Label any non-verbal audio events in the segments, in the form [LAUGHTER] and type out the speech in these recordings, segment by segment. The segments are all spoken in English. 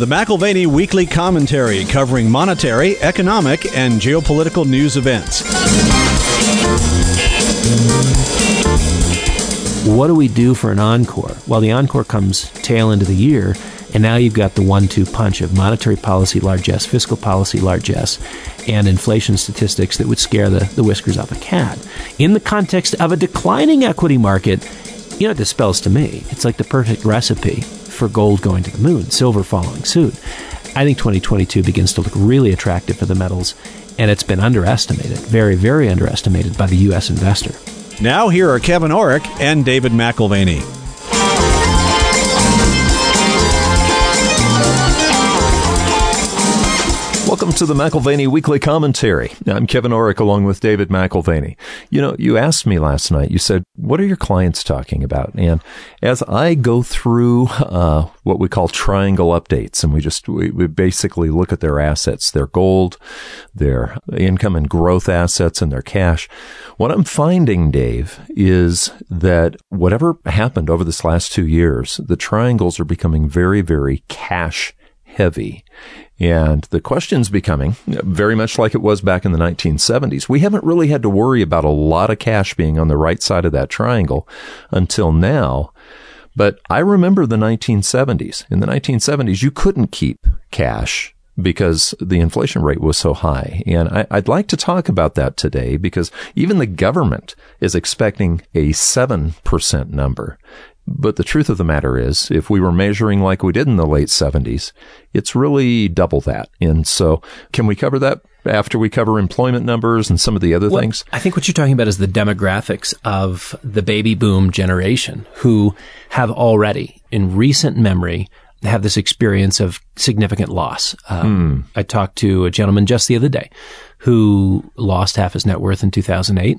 The McAlvany Weekly Commentary covering monetary, economic, and geopolitical news events. What do we do for an encore? Well, the encore comes tail end of the year, and now you've got the one two punch of monetary policy, largesse, fiscal policy, largesse, and inflation statistics that would scare the, the whiskers off a cat. In the context of a declining equity market, you know what this spells to me? It's like the perfect recipe for gold going to the moon, silver following suit. I think 2022 begins to look really attractive for the metals, and it's been underestimated, very, very underestimated by the U.S. investor. Now, here are Kevin Orrick and David McAlvany. Welcome to the McAlvany Weekly Commentary. I'm Kevin Orrick along with David McAlvany. You know, you asked me last night, you said, what are your clients talking about? And as I go through uh, what we call triangle updates, and we just, we, we basically look at their assets, their gold, their income and growth assets, and their cash, what I'm finding, Dave, is that whatever happened over this last two years, the triangles are becoming very, very cash heavy. And the question's becoming very much like it was back in the 1970s. We haven't really had to worry about a lot of cash being on the right side of that triangle until now. But I remember the 1970s. In the 1970s, you couldn't keep cash because the inflation rate was so high. And I, would like to talk about that today because even the government is expecting a 7% number. But the truth of the matter is, if we were measuring like we did in the late 70s, it's really double that. And so, can we cover that after we cover employment numbers and some of the other well, things? I think what you're talking about is the demographics of the baby boom generation who have already, in recent memory, have this experience of significant loss. Um, hmm. I talked to a gentleman just the other day who lost half his net worth in 2008.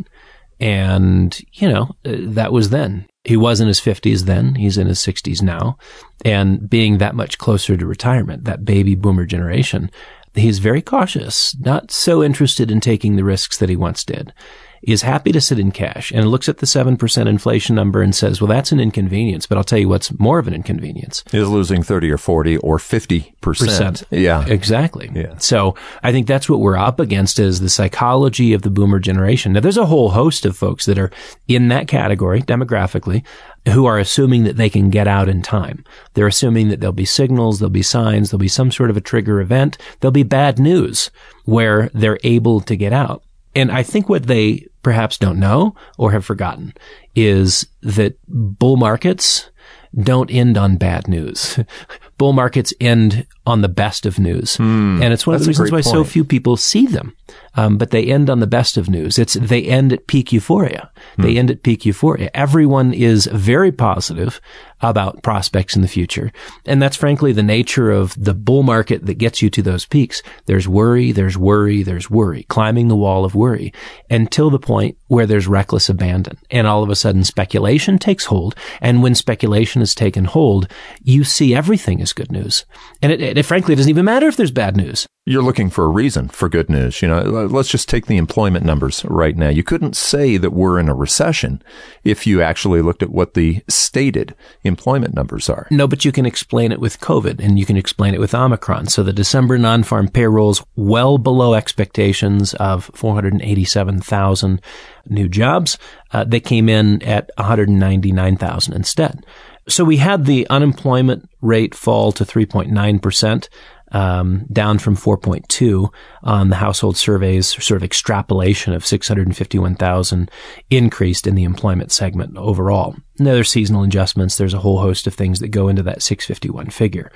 And, you know, uh, that was then. He was in his 50s then. He's in his 60s now. And being that much closer to retirement, that baby boomer generation, he's very cautious, not so interested in taking the risks that he once did is happy to sit in cash and looks at the 7% inflation number and says, well, that's an inconvenience. But I'll tell you what's more of an inconvenience is losing 30 or 40 or 50%. Percent. Yeah. Exactly. Yeah. So I think that's what we're up against is the psychology of the boomer generation. Now, there's a whole host of folks that are in that category demographically who are assuming that they can get out in time. They're assuming that there'll be signals, there'll be signs, there'll be some sort of a trigger event, there'll be bad news where they're able to get out. And I think what they perhaps don't know or have forgotten is that bull markets don't end on bad news. [LAUGHS] bull markets end on the best of news. Mm, and it's one of the reasons why point. so few people see them. Um, but they end on the best of news. It's, they end at peak euphoria. Mm. They end at peak euphoria. Everyone is very positive about prospects in the future. And that's frankly the nature of the bull market that gets you to those peaks. There's worry, there's worry, there's worry, climbing the wall of worry until the point where there's reckless abandon. And all of a sudden speculation takes hold. And when speculation has taken hold, you see everything as good news. And it, it, it frankly doesn't even matter if there's bad news. You're looking for a reason for good news. You know, let's just take the employment numbers right now. You couldn't say that we're in a recession if you actually looked at what the stated employment numbers are. No, but you can explain it with COVID and you can explain it with Omicron. So the December non-farm payrolls well below expectations of 487,000 new jobs. Uh, they came in at 199,000 instead. So we had the unemployment rate fall to 3.9% um, down from 4.2 on the household surveys, sort of extrapolation of 651,000 increased in the employment segment overall. Now there's seasonal adjustments. There's a whole host of things that go into that 651 figure.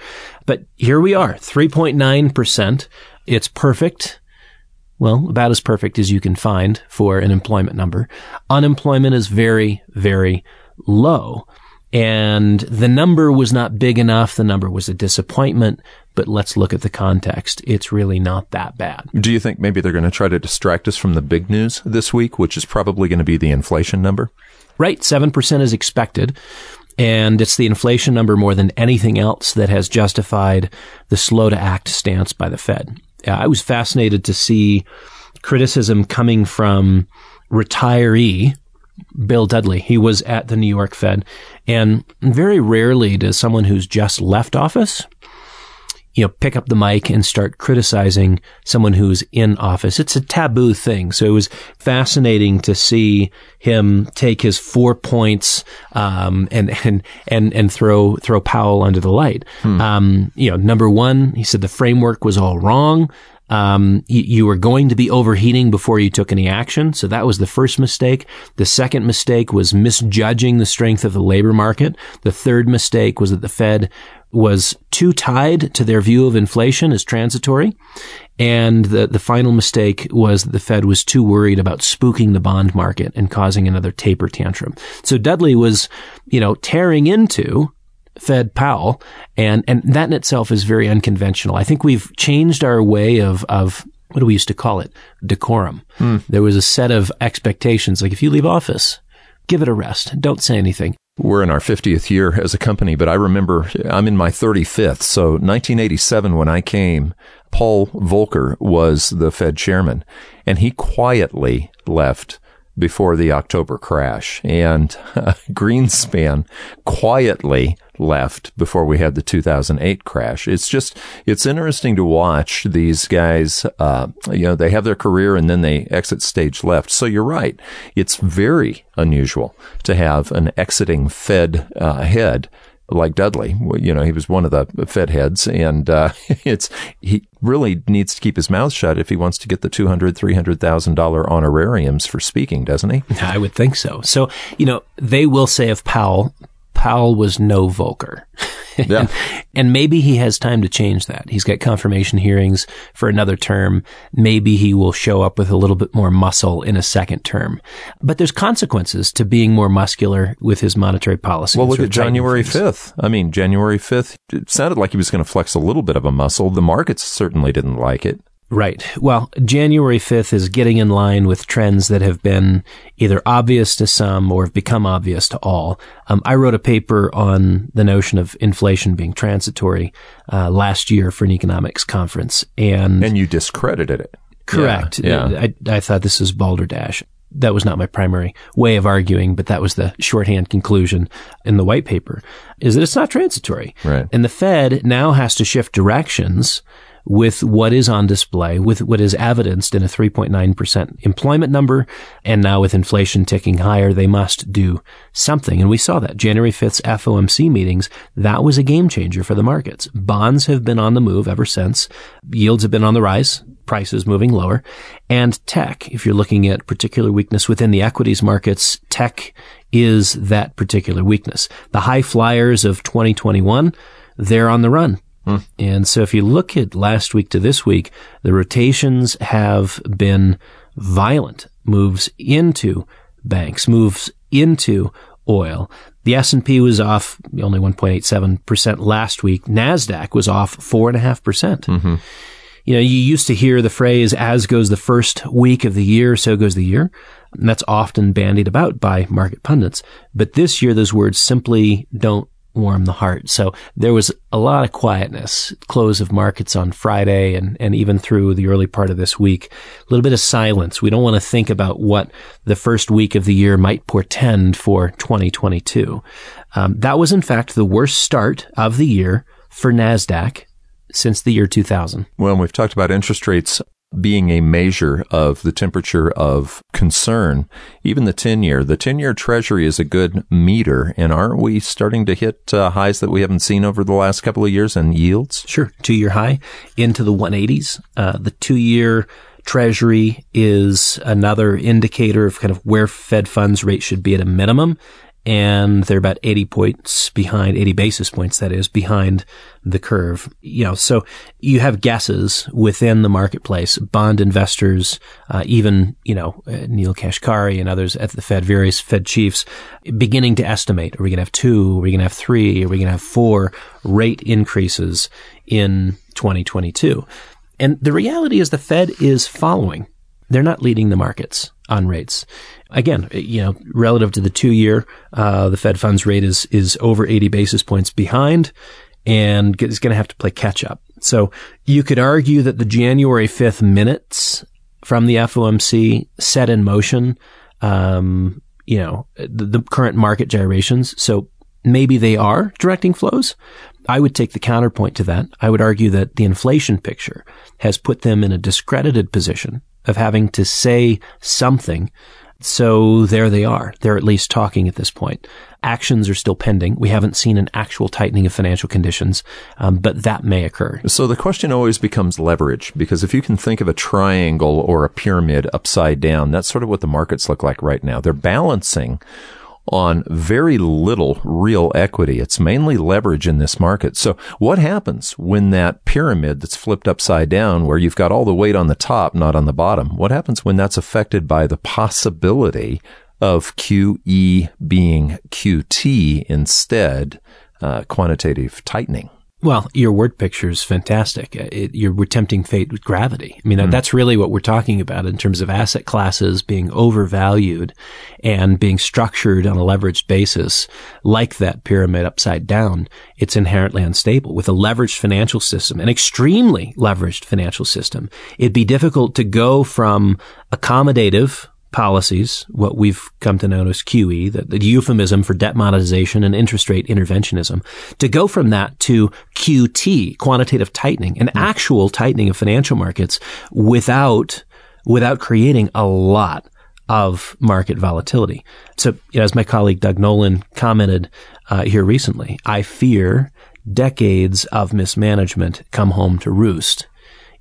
But here we are, 3.9%. It's perfect. Well, about as perfect as you can find for an employment number. Unemployment is very, very low. And the number was not big enough. The number was a disappointment, but let's look at the context. It's really not that bad. Do you think maybe they're going to try to distract us from the big news this week, which is probably going to be the inflation number? Right. 7% is expected. And it's the inflation number more than anything else that has justified the slow to act stance by the Fed. I was fascinated to see criticism coming from retiree Bill Dudley. He was at the New York Fed. And very rarely does someone who's just left office you know, pick up the mic and start criticizing someone who's in office. It's a taboo thing. So it was fascinating to see him take his four points, um, and, and, and, and throw, throw Powell under the light. Hmm. Um, you know, number one, he said the framework was all wrong. Um, you, you, were going to be overheating before you took any action. So that was the first mistake. The second mistake was misjudging the strength of the labor market. The third mistake was that the Fed was too tied to their view of inflation as transitory. And the, the final mistake was that the Fed was too worried about spooking the bond market and causing another taper tantrum. So Dudley was, you know, tearing into Fed Powell, and and that in itself is very unconventional. I think we've changed our way of of what do we used to call it decorum. Hmm. There was a set of expectations, like if you leave office, give it a rest, don't say anything. We're in our 50th year as a company, but I remember I'm in my 35th. So 1987, when I came, Paul Volcker was the Fed chairman, and he quietly left before the October crash. And [LAUGHS] Greenspan quietly left before we had the 2008 crash. It's just, it's interesting to watch these guys, uh, you know, they have their career and then they exit stage left. So you're right. It's very unusual to have an exiting Fed uh, head like Dudley. You know, he was one of the Fed heads, and uh, [LAUGHS] it's he really needs to keep his mouth shut if he wants to get the two hundred, three hundred thousand dollar honorariums for speaking, doesn't he? [LAUGHS] I would think so. So you know, they will say of Powell Powell was no Volcker. [LAUGHS] [LAUGHS] Yeah. and, and, maybe he has time to change that. He's got confirmation hearings for another term. Maybe he will show up with a little bit more muscle in a second term. But there's consequences to being more muscular with his monetary policy. Well, look at January 5th. I mean, January 5th, it sounded like he was going to flex a little bit of a muscle. The markets certainly didn't like it. Right. Well, January 5th is getting in line with trends that have been either obvious to some or have become obvious to all. Um, I wrote a paper on the notion of inflation being transitory uh, last year for an economics conference, and and you discredited it. Correct. Yeah. yeah. I, I thought this was balderdash. That was not my primary way of arguing, but that was the shorthand conclusion in the white paper is that it's not transitory. Right. And the Fed now has to shift directions with what is on display, with what is evidenced in a 3.9% employment number. And now with inflation ticking higher, they must do something. And we saw that January 5th's FOMC meetings. That was a game changer for the markets. Bonds have been on the move ever since. Yields have been on the rise prices moving lower. And tech, if you're looking at particular weakness within the equities markets, tech is that particular weakness. The high flyers of 2021, they're on the run. Hmm. And so if you look at last week to this week, the rotations have been violent moves into banks, moves into oil. The S&P was off only 1.87% last week. NASDAQ was off 4.5%. Mm-hmm. You know, you used to hear the phrase, as goes the first week of the year, so goes the year. And that's often bandied about by market pundits. But this year, those words simply don't warm the heart. So there was a lot of quietness, close of markets on Friday and, and even through the early part of this week. A little bit of silence. We don't want to think about what the first week of the year might portend for 2022. Um, that was in fact the worst start of the year for NASDAQ since the year 2000. Well, we've talked about interest rates being a measure of the temperature of concern. Even the 10 year, the 10 year treasury is a good meter. And aren't we starting to hit uh, highs that we haven't seen over the last couple of years in yields? Sure. Two year high into the 180s. Uh, the two year treasury is another indicator of kind of where Fed funds rate should be at a minimum and they're about 80 points behind, 80 basis points, that is, behind the curve. You know, so you have guesses within the marketplace, bond investors, uh, even, you know, uh, Neel Kashkari and others at the Fed, various Fed chiefs, beginning to estimate, are we going to have two? Are we going to have three? Are we going to have four rate increases in 2022? And the reality is the Fed is following. They're not leading the markets on rates. Again, you know, relative to the two year, uh, the Fed funds rate is, is over 80 basis points behind and is going to have to play catch up. So you could argue that the January 5th minutes from the FOMC set in motion, um, you know, the, the current market gyrations. So maybe they are directing flows, I would take the counterpoint to that. I would argue that the inflation picture has put them in a discredited position of having to say something. So there they are. They're at least talking at this point. Actions are still pending. We haven't seen an actual tightening of financial conditions, um, but that may occur. So the question always becomes leverage, because if you can think of a triangle or a pyramid upside down, that's sort of what the markets look like right now. They're balancing on very little real equity. It's mainly leverage in this market. So what happens when that pyramid that's flipped upside down, where you've got all the weight on the top, not on the bottom? What happens when that's affected by the possibility of QE being QT instead, uh, quantitative tightening? Well, your word picture is fantastic. Uh, it, you're tempting fate with gravity. I mean, mm. that's really what we're talking about in terms of asset classes being overvalued and being structured on a leveraged basis, like that pyramid upside down. It's inherently unstable. With a leveraged financial system, an extremely leveraged financial system, it'd be difficult to go from accommodative policies, what we've come to know as QE, the, the, euphemism for debt monetization and interest rate interventionism, to go from that to QT, quantitative tightening, an mm. actual tightening of financial markets without, without creating a lot of market volatility. So, you know, as my colleague Doug Nolan commented uh, here recently, I fear decades of mismanagement come home to roost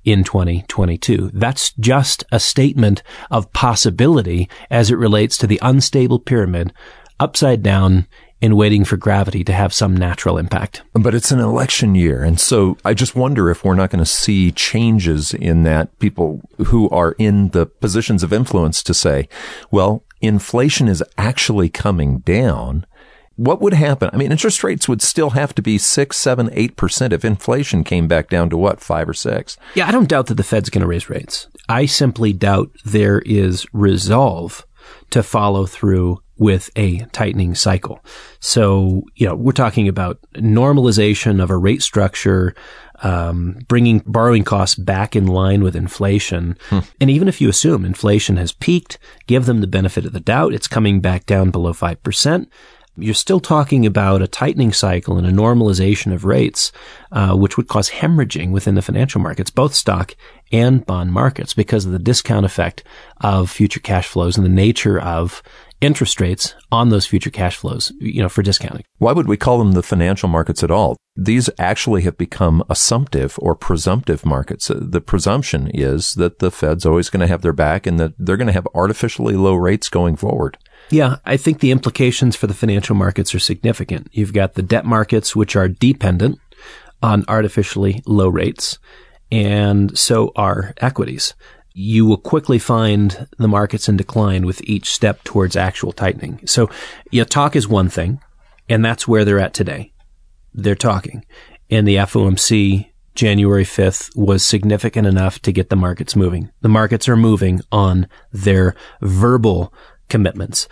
in 2022. That's just a statement of possibility as it relates to the unstable pyramid upside down and waiting for gravity to have some natural impact. But it's an election year. And so I just wonder if we're not going to see changes in that people who are in the positions of influence to say, well, inflation is actually coming down what would happen? I mean, interest rates would still have to be six, seven, eight percent if inflation came back down to what, five or six? Yeah, I don't doubt that the Fed's going to raise rates. I simply doubt there is resolve to follow through with a tightening cycle. So, you know, we're talking about normalization of a rate structure, um, bringing borrowing costs back in line with inflation. Hmm. And even if you assume inflation has peaked, give them the benefit of the doubt, it's coming back down below 5% you're still talking about a tightening cycle and a normalization of rates, uh, which would cause hemorrhaging within the financial markets, both stock and bond markets, because of the discount effect of future cash flows and the nature of interest rates on those future cash flows, you know, for discounting. Why would we call them the financial markets at all? These actually have become assumptive or presumptive markets. Uh, the presumption is that the Fed's always going to have their back and that they're going to have artificially low rates going forward. Yeah, I think the implications for the financial markets are significant. You've got the debt markets, which are dependent on artificially low rates, and so are equities. You will quickly find the markets in decline with each step towards actual tightening. So, yeah, talk is one thing, and that's where they're at today. They're talking. And the FOMC January 5th was significant enough to get the markets moving. The markets are moving on their verbal commitments.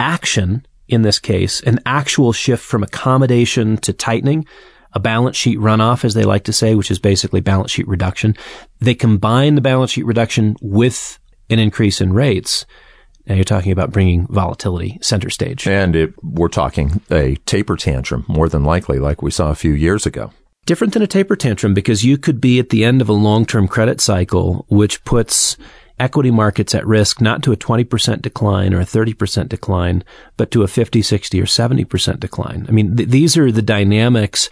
Action, in this case, an actual shift from accommodation to tightening, a balance sheet runoff, as they like to say, which is basically balance sheet reduction. They combine the balance sheet reduction with an increase in rates. Now you're talking about bringing volatility center stage. And it, we're talking a taper tantrum, more than likely, like we saw a few years ago. Different than a taper tantrum because you could be at the end of a long-term credit cycle, which puts equity markets at risk not to a 20% decline or a 30% decline, but to a 50, 60 or 70% decline. I mean, th- these are the dynamics.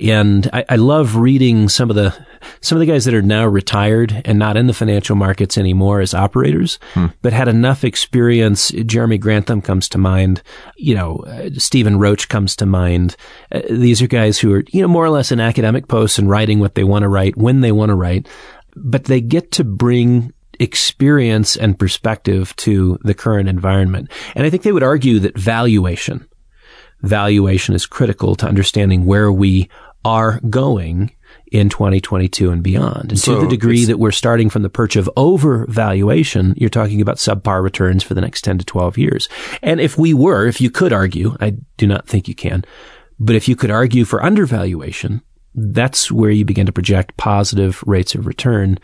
And I-, I love reading some of the, some of the guys that are now retired and not in the financial markets anymore as operators, hmm. but had enough experience. Jeremy Grantham comes to mind. You know, uh, Stephen Roach comes to mind. Uh, these are guys who are, you know, more or less in academic posts and writing what they want to write when they want to write but they get to bring experience and perspective to the current environment. And I think they would argue that valuation, valuation is critical to understanding where we are going in 2022 and beyond. And so to the degree that we're starting from the perch of overvaluation, you're talking about subpar returns for the next 10 to 12 years. And if we were, if you could argue, I do not think you can, but if you could argue for undervaluation, that's where you begin to project positive rates of return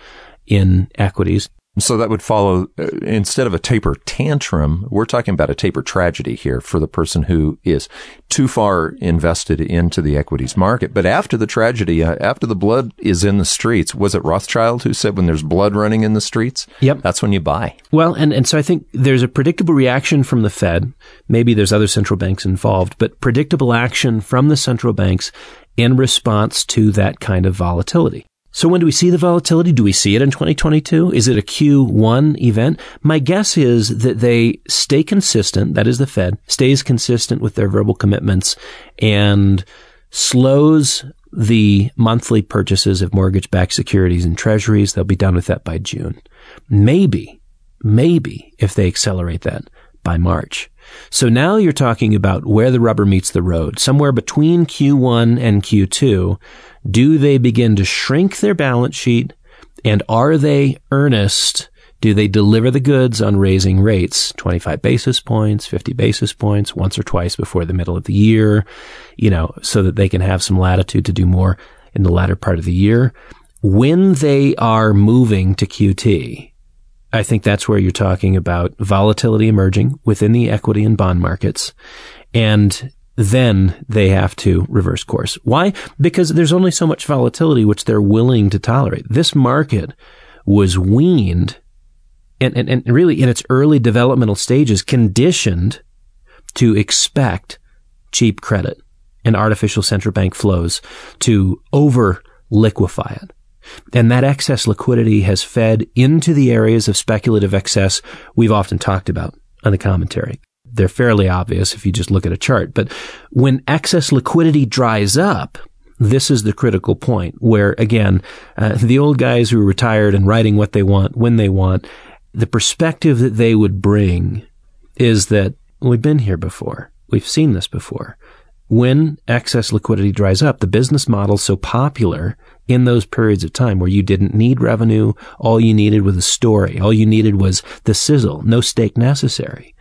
in equities. So that would follow, uh, instead of a taper tantrum, we're talking about a taper tragedy here for the person who is too far invested into the equities market. But after the tragedy, uh, after the blood is in the streets, was it Rothschild who said when there's blood running in the streets? Yep. That's when you buy. Well, and, and so I think there's a predictable reaction from the Fed. Maybe there's other central banks involved, but predictable action from the central banks in response to that kind of volatility. So when do we see the volatility? Do we see it in 2022? Is it a Q1 event? My guess is that they stay consistent. That is the Fed stays consistent with their verbal commitments and slows the monthly purchases of mortgage backed securities and treasuries. They'll be done with that by June. Maybe, maybe if they accelerate that by March. So now you're talking about where the rubber meets the road, somewhere between Q1 and Q2. Do they begin to shrink their balance sheet? And are they earnest? Do they deliver the goods on raising rates 25 basis points, 50 basis points once or twice before the middle of the year, you know, so that they can have some latitude to do more in the latter part of the year? When they are moving to QT, I think that's where you're talking about volatility emerging within the equity and bond markets. And then they have to reverse course. Why? Because there's only so much volatility which they're willing to tolerate. This market was weaned and, and, and really in its early developmental stages conditioned to expect cheap credit and artificial central bank flows to over liquefy it. And that excess liquidity has fed into the areas of speculative excess we've often talked about on the commentary. They're fairly obvious if you just look at a chart. But when excess liquidity dries up, this is the critical point where, again, uh, the old guys who are retired and writing what they want when they want, the perspective that they would bring is that we've been here before. We've seen this before. When excess liquidity dries up, the business model so popular in those periods of time where you didn't need revenue. All you needed was a story. All you needed was the sizzle. No stake necessary.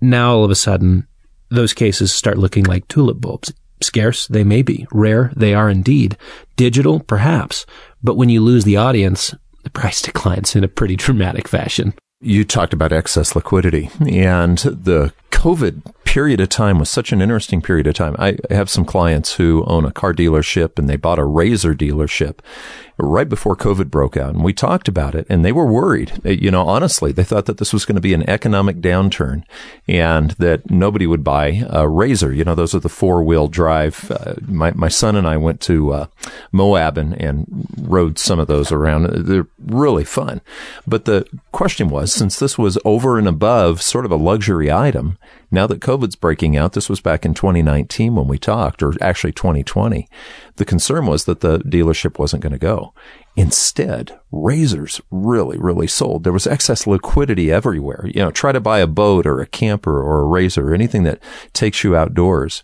Now all of a sudden, those cases start looking like tulip bulbs. Scarce, they may be. Rare, they are indeed. Digital, perhaps. But when you lose the audience, the [LAUGHS] price declines in a pretty dramatic fashion. You talked about excess liquidity and the COVID period of time was such an interesting period of time. I have some clients who own a car dealership and they bought a RZR dealership right before COVID broke out. And we talked about it and they were worried. Uh, you know, honestly, they thought that this was going to be an economic downturn and that nobody would buy a RZR. You know, those are the four wheel drive. Uh, my, my son and I went to uh, Moab and, and rode some of those around. They're really fun. But the question was, since this was over and above sort of a luxury item, now that COVID's breaking out, this was back in 2019 when we talked, or actually 2020. The concern was that the dealership wasn't going to go. Instead, RZRs really, really sold. There was excess liquidity everywhere. You know, try to buy a boat or a camper or a RZR or anything that takes you outdoors.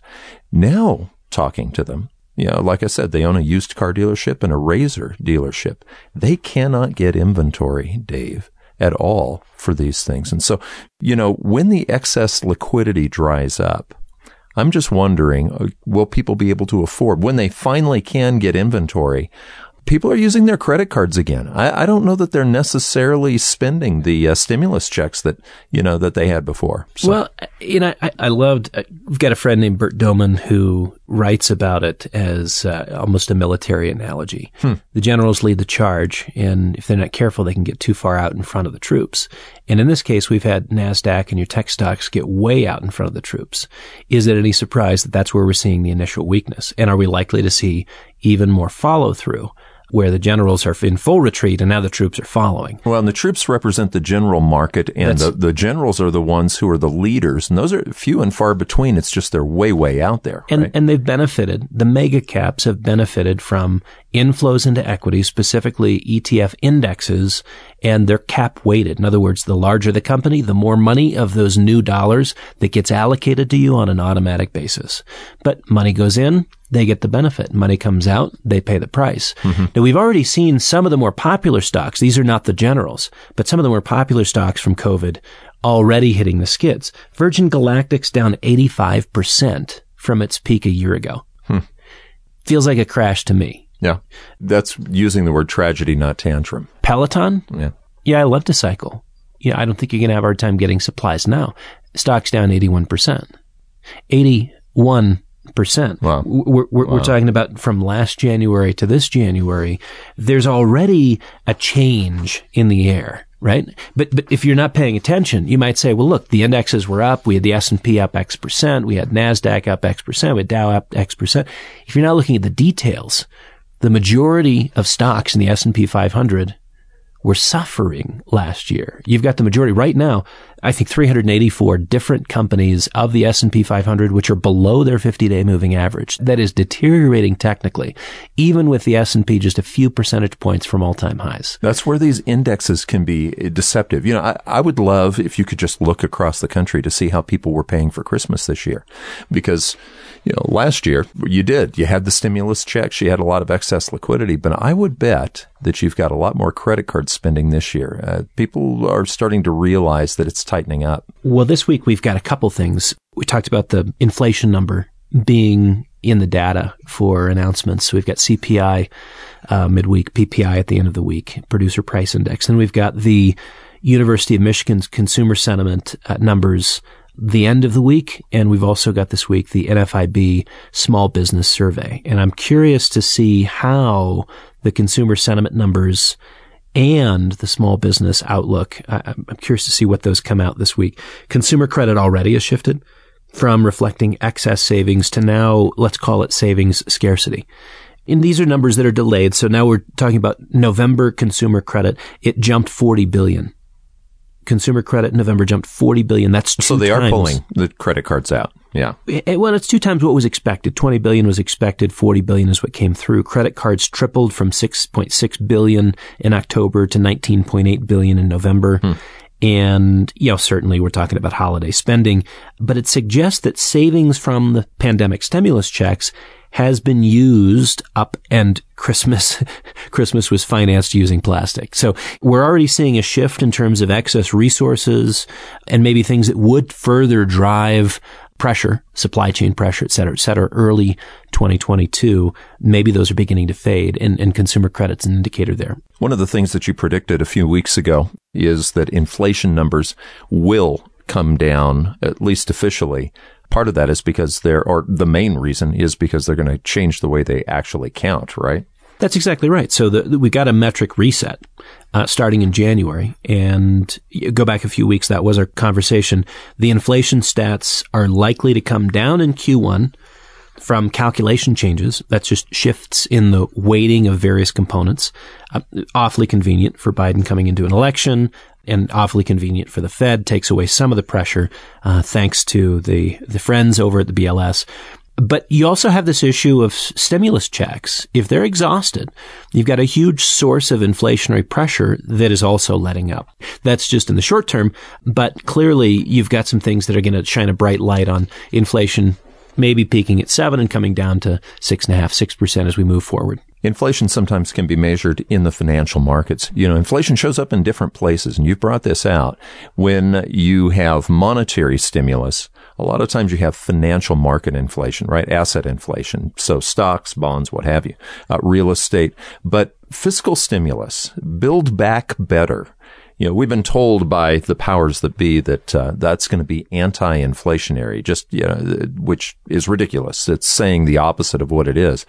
Now, talking to them, you know, like I said, they own a used car dealership and a RZR dealership. They cannot get inventory, Dave at all for these things. And so, you know, when the excess liquidity dries up, I'm just wondering, uh, will people be able to afford when they finally can get inventory? people are using their credit cards again. I, I don't know that they're necessarily spending the uh, stimulus checks that you know that they had before. So. Well, you know, I, I loved. Uh, we've got a friend named Bert Dohmen who writes about it as uh, almost a military analogy. Hmm. The generals lead the charge, and if they're not careful, they can get too far out in front of the troops. And in this case, we've had Nasdaq and your tech stocks get way out in front of the troops. Is it any surprise that that's where we're seeing the initial weakness? And are we likely to see even more follow through? Where the generals are in full retreat and now the troops are following. Well, and the troops represent the general market and the, the generals are the ones who are the leaders. And those are few and far between. It's just they're way, way out there. And, right? and they've benefited. The mega caps have benefited from inflows into equities, specifically ETF indexes, and they're cap weighted. In other words, the larger the company, the more money of those new dollars that gets allocated to you on an automatic basis. But money goes in, they get the benefit. Money comes out, they pay the price. Mm-hmm. Now we've already seen some of the more popular stocks. These are not the generals, but some of the more popular stocks from COVID already hitting the skids. Virgin Galactic's down 85% from its peak a year ago. Hmm. Feels like a crash to me. Yeah. That's using the word tragedy, not tantrum. Peloton? Yeah. Yeah, I love to cycle. Yeah, I don't think you're going to have a hard time getting supplies now. Stock's down 81%. 81 percent. Wow. We're, we're, wow. we're, talking about from last January to this January. There's already a change in the air, right? But but if you're not paying attention, you might say, well, look, the indexes were up. We had the S and P up X percent. We had Nasdaq up X percent. We had Dow up X percent. If you're not looking at the details, the majority of stocks in the S and P 500 were suffering last year. You've got the majority right now. I think 384 different companies of the S&P 500 which are below their 50-day moving average. That is deteriorating technically, even with the S&P just a few percentage points from all-time highs. That's where these indexes can be deceptive. You know, I, I would love if you could just look across the country to see how people were paying for Christmas this year, because you know, last year you did. You had the stimulus checks. You had a lot of excess liquidity, but I would bet that you've got a lot more credit card spending this year. Uh, people are starting to realize that it's tightening up. Well, this week we've got a couple things. We talked about the inflation number being in the data for announcements. we've got CPI uh, midweek, PPI at the end of the week, producer price index, and we've got the University of Michigan's consumer sentiment uh, numbers the end of the week, and we've also got this week the NFIB Small Business Survey. And I'm curious to see how the consumer sentiment numbers and the small business outlook. I, am curious to see what those come out this week. Consumer credit already has shifted from reflecting excess savings to now, let's call it savings scarcity. And these are numbers that are delayed. So now we're talking about November consumer credit. It jumped 40 billion consumer credit in November jumped 40 billion. That's so they times. are pulling the credit cards out. Yeah. It, well, it's two times what was expected. 20 billion was expected. 40 billion is what came through. Credit cards tripled from 6.6 billion in October to 19.8 billion in November. Hmm. And, you know, certainly we're talking about holiday spending, but it suggests that savings from the pandemic stimulus checks has been used up and Christmas, [LAUGHS] Christmas was financed using plastic. So we're already seeing a shift in terms of excess resources and maybe things that would further drive pressure, supply chain pressure, et cetera, et cetera, early 2022, maybe those are beginning to fade and, and consumer credit's an indicator there. One of the things that you predicted a few weeks ago is that inflation numbers will come down, at least officially, part of that is because they're, or the main reason is because they're going to change the way they actually count, right? That's exactly right. So the, we got a metric reset uh, starting in January, and go back a few weeks. That was our conversation. The inflation stats are likely to come down in Q1 from calculation changes. That's just shifts in the weighting of various components. Uh, awfully convenient for Biden coming into an election and awfully convenient for the Fed, takes away some of the pressure, uh, thanks to the, the friends over at the BLS. But you also have this issue of stimulus checks. If they're exhausted, you've got a huge source of inflationary pressure that is also letting up. That's just in the short term, but clearly you've got some things that are going to shine a bright light on inflation maybe peaking at seven and coming down to six and a half, six percent as we move forward. Inflation sometimes can be measured in the financial markets. You know, inflation shows up in different places, and you've brought this out. When you have monetary stimulus, a lot of times you have financial market inflation, right? Asset inflation. So stocks, bonds, what have you, uh, real estate. But fiscal stimulus, build back better. You know, we've been told by the powers that be that uh, that's going to be anti-inflationary, just you know, which is ridiculous. It's saying the opposite of what it is.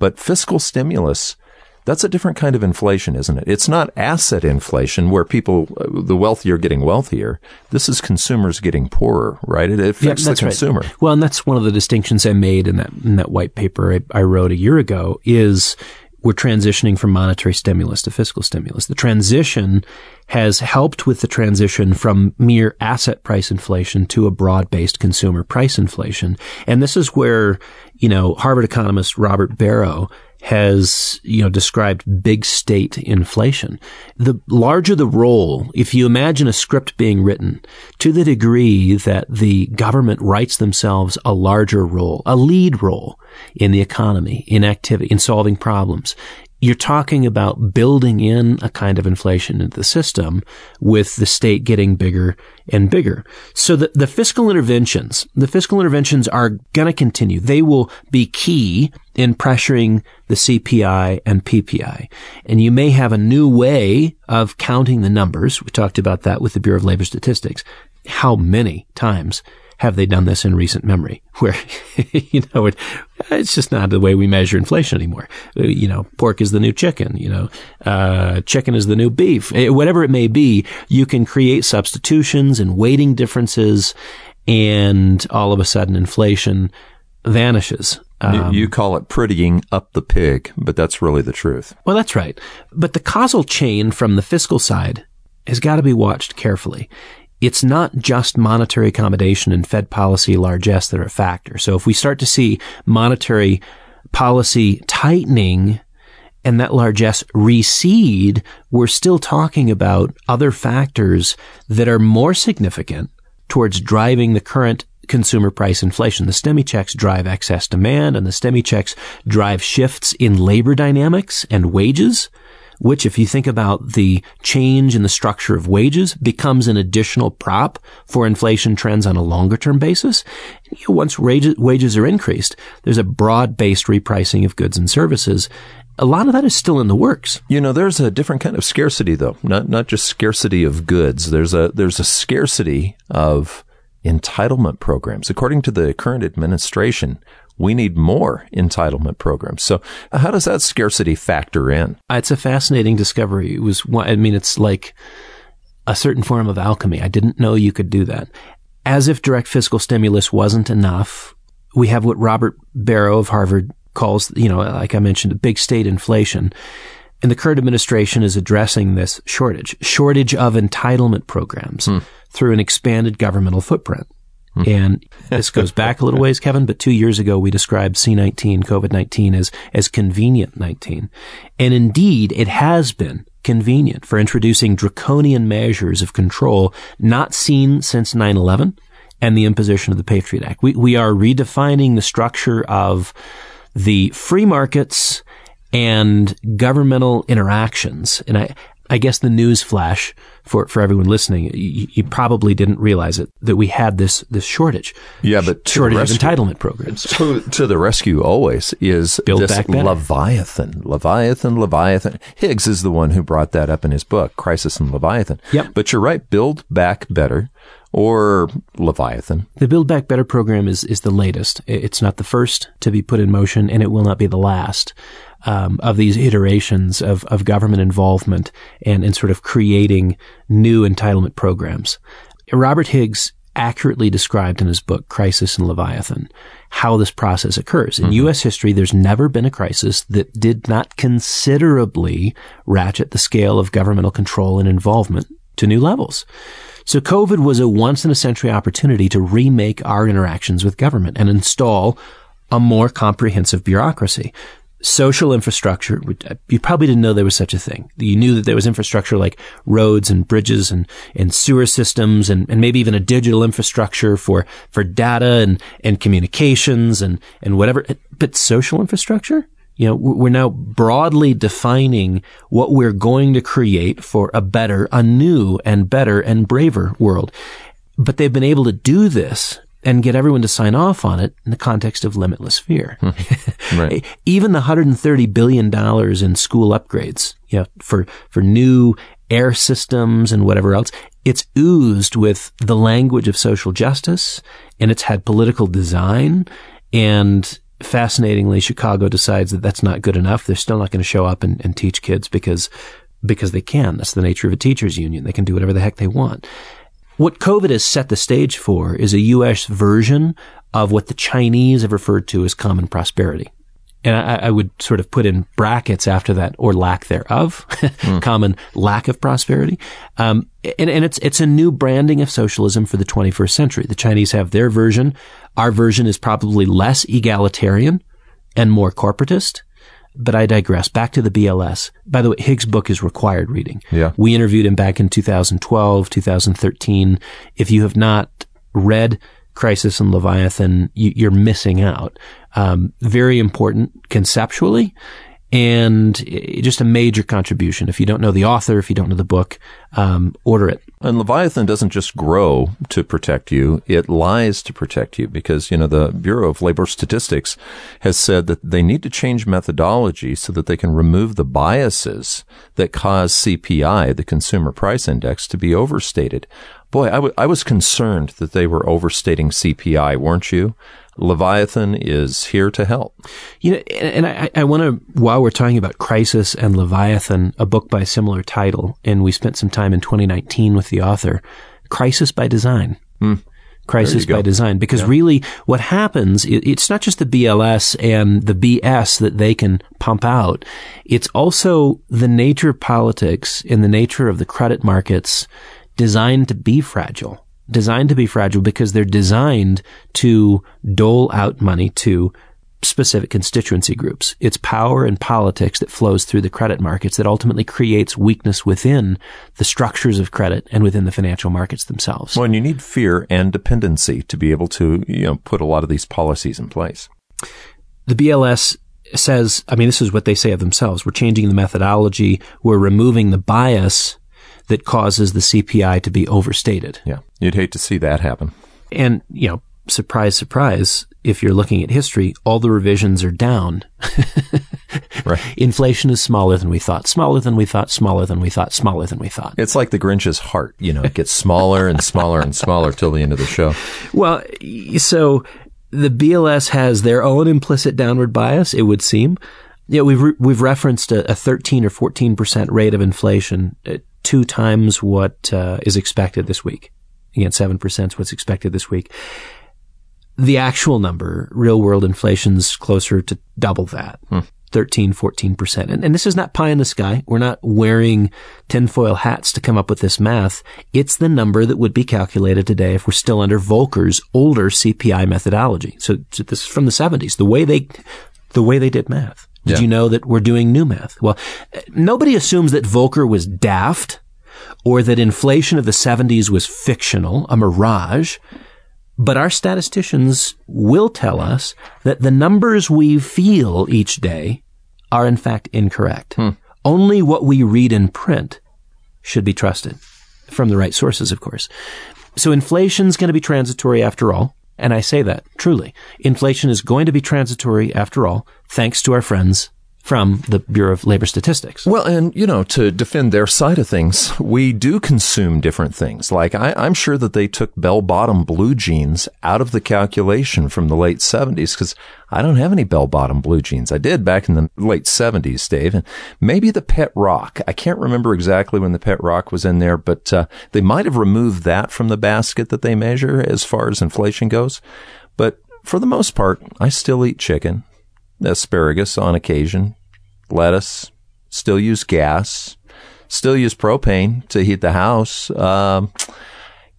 But fiscal stimulus, that's a different kind of inflation, isn't it? It's not asset inflation where people, the wealthier getting wealthier. This is consumers getting poorer, right? It affects yeah, the consumer. Right. Well, and that's one of the distinctions I made in that, in that white paper I, I wrote a year ago is we're transitioning from monetary stimulus to fiscal stimulus. The transition has helped with the transition from mere asset price inflation to a broad-based consumer price inflation. And this is where, you know, Harvard economist Robert Barro has, you know, described big state inflation. The larger the role, if you imagine a script being written to the degree that the government writes themselves a larger role, a lead role in the economy, in activity, in solving problems, you're talking about building in a kind of inflation into the system with the state getting bigger and bigger. So the, the fiscal interventions, the fiscal interventions are going to continue. They will be key in pressuring the CPI and PPI. And you may have a new way of counting the numbers. We talked about that with the Bureau of Labor Statistics. How many times have they done this in recent memory? [LAUGHS] Where, you know, it, it's just not the way we measure inflation anymore. Uh, you know, pork is the new chicken, you know, uh, chicken is the new beef. Eh, whatever it may be, you can create substitutions and weighting differences and all of a sudden inflation vanishes. Um, you call it prettying up the pig, but that's really the truth. Well, that's right. But the causal chain from the fiscal side has got to be watched carefully it's not just monetary accommodation and Fed policy largesse that are a factor. So if we start to see monetary policy tightening and that largesse recede, we're still talking about other factors that are more significant towards driving the current consumer price inflation. The stimmy checks drive excess demand and the stimmy checks drive shifts in labor dynamics and wages which if you think about the change in the structure of wages becomes an additional prop for inflation trends on a longer term basis. Once wages, wages are increased, there's a broad based repricing of goods and services. A lot of that is still in the works. You know, there's a different kind of scarcity though, not, not just scarcity of goods. There's a, there's a scarcity of entitlement programs. According to the current administration, we need more entitlement programs. So how does that scarcity factor in? It's a fascinating discovery. It was, I mean, it's like a certain form of alchemy. I didn't know you could do that. As if direct fiscal stimulus wasn't enough, we have what Robert Barro of Harvard calls, you know, like I mentioned, big state inflation. And the current administration is addressing this shortage, shortage of entitlement programs hmm. through an expanded governmental footprint. Hmm. And this goes back a little ways, Kevin, but two years ago we described C19, COVID-19 as, as convenient 19. And indeed, it has been convenient for introducing draconian measures of control not seen since 9-11 and the imposition of the Patriot Act. We, we are redefining the structure of the free markets and governmental interactions. And I, I guess the news flash for, for everyone listening, you, you, probably didn't realize it that we had this this shortage. Yeah, but shortage rescue, of entitlement programs. [LAUGHS] To, to, the rescue always is Build this Leviathan, Leviathan, Leviathan. Higgs is the one who brought that up in his book, Crisis and Leviathan. Yep. But you're right. Build back better or Leviathan. The Build Back Better program is, is the latest. It's not the first to be put in motion and it will not be the last um, of these iterations of, of government involvement and, and sort of creating new entitlement programs. Robert Higgs accurately described in his book, Crisis and Leviathan, how this process occurs. In mm-hmm. U.S. history, there's never been a crisis that did not considerably ratchet the scale of governmental control and involvement to new levels. So COVID was a once in a century opportunity to remake our interactions with government and install a more comprehensive bureaucracy social infrastructure. Uh, you probably didn't know there was such a thing. You knew that there was infrastructure like roads and bridges and, and sewer systems and, and maybe even a digital infrastructure for, for data and, and communications and, and whatever. But social infrastructure? You know, we're now broadly defining what we're going to create for a better, a new and better and braver world. But they've been able to do this and get everyone to sign off on it in the context of limitless fear. Hmm. [LAUGHS] right. Even the 130 billion dollars in school upgrades, you know, for for new air systems and whatever else, it's oozed with the language of social justice and it's had political design and fascinatingly Chicago decides that that's not good enough. They're still not going to show up and, and teach kids because because they can. That's the nature of a teachers union. They can do whatever the heck they want. What COVID has set the stage for is a U.S. version of what the Chinese have referred to as common prosperity. And I, I would sort of put in brackets after that, or lack thereof, [LAUGHS] mm. common lack of prosperity. Um, and, and it's it's a new branding of socialism for the 21st century. The Chinese have their version. Our version is probably less egalitarian and more corporatist but I digress. Back to the BLS. By the way, Higgs' book is required reading. Yeah. We interviewed him back in 2012, 2013. If you have not read Crisis and Leviathan, you, are missing out. Um, very important conceptually and just a major contribution. If you don't know the author, if you don't know the book, um, order it. And Leviathan doesn't just grow to protect you; it lies to protect you because you know the Bureau of Labor Statistics has said that they need to change methodology so that they can remove the biases that cause CPI, the Consumer Price Index, to be overstated. Boy, I, w- I was concerned that they were overstating CPI, weren't you? Leviathan is here to help. You know, and I, I want to, while we're talking about Crisis and Leviathan, a book by similar title, and we spent some time in 2019 with the author, Crisis by Design. Mm. Crisis by Design. Because yeah. really, what happens, it's not just the BLS and the BS that they can pump out. It's also the nature of politics and the nature of the credit markets designed to be fragile designed to be fragile because they're designed to dole out money to specific constituency groups. It's power and politics that flows through the credit markets that ultimately creates weakness within the structures of credit and within the financial markets themselves. Well, and you need fear and dependency to be able to, you know, put a lot of these policies in place. The BLS says, I mean, this is what they say of themselves. We're changing the methodology. We're removing the bias that causes the CPI to be overstated. Yeah. You'd hate to see that happen. And, you know, surprise, surprise, if you're looking at history, all the revisions are down. [LAUGHS] right. Inflation is smaller than we thought, smaller than we thought, smaller than we thought, smaller than we thought. It's like the Grinch's heart. You know, it gets smaller and smaller and smaller till the end of the show. Well, so the BLS has their own implicit downward bias, it would seem. Yeah, we've re- we've referenced a, a, 13 or 14 percent rate of inflation, two times what uh, is expected this week. Again, seven percent is what's expected this week. The actual number, real world inflation's closer to double that. Hmm. 13, 14%. And, and, this is not pie in the sky. We're not wearing tinfoil hats to come up with this math. It's the number that would be calculated today if we're still under Volcker's older CPI methodology. So, so this is from the 70s. The way they, the way they did math. Did yeah. you know that we're doing new math? Well, nobody assumes that Volcker was daft or that inflation of the 70s was fictional, a mirage. But our statisticians will tell us that the numbers we feel each day are in fact incorrect. Hmm. Only what we read in print should be trusted from the right sources, of course. So inflation's going to be transitory after all. And I say that truly. Inflation is going to be transitory after all, thanks to our friends from the Bureau of Labor Statistics. Well, and you know, to defend their side of things, we do consume different things. Like I, am sure that they took bell-bottom blue jeans out of the calculation from the late 70s because I don't have any bell-bottom blue jeans. I did back in the late 70s, Dave, and maybe the Pet Rock. I can't remember exactly when the Pet Rock was in there, but uh, they might have removed that from the basket that they measure as far as inflation goes. But for the most part, I still eat chicken asparagus on occasion, lettuce, still use gas, still use propane to heat the house. Um,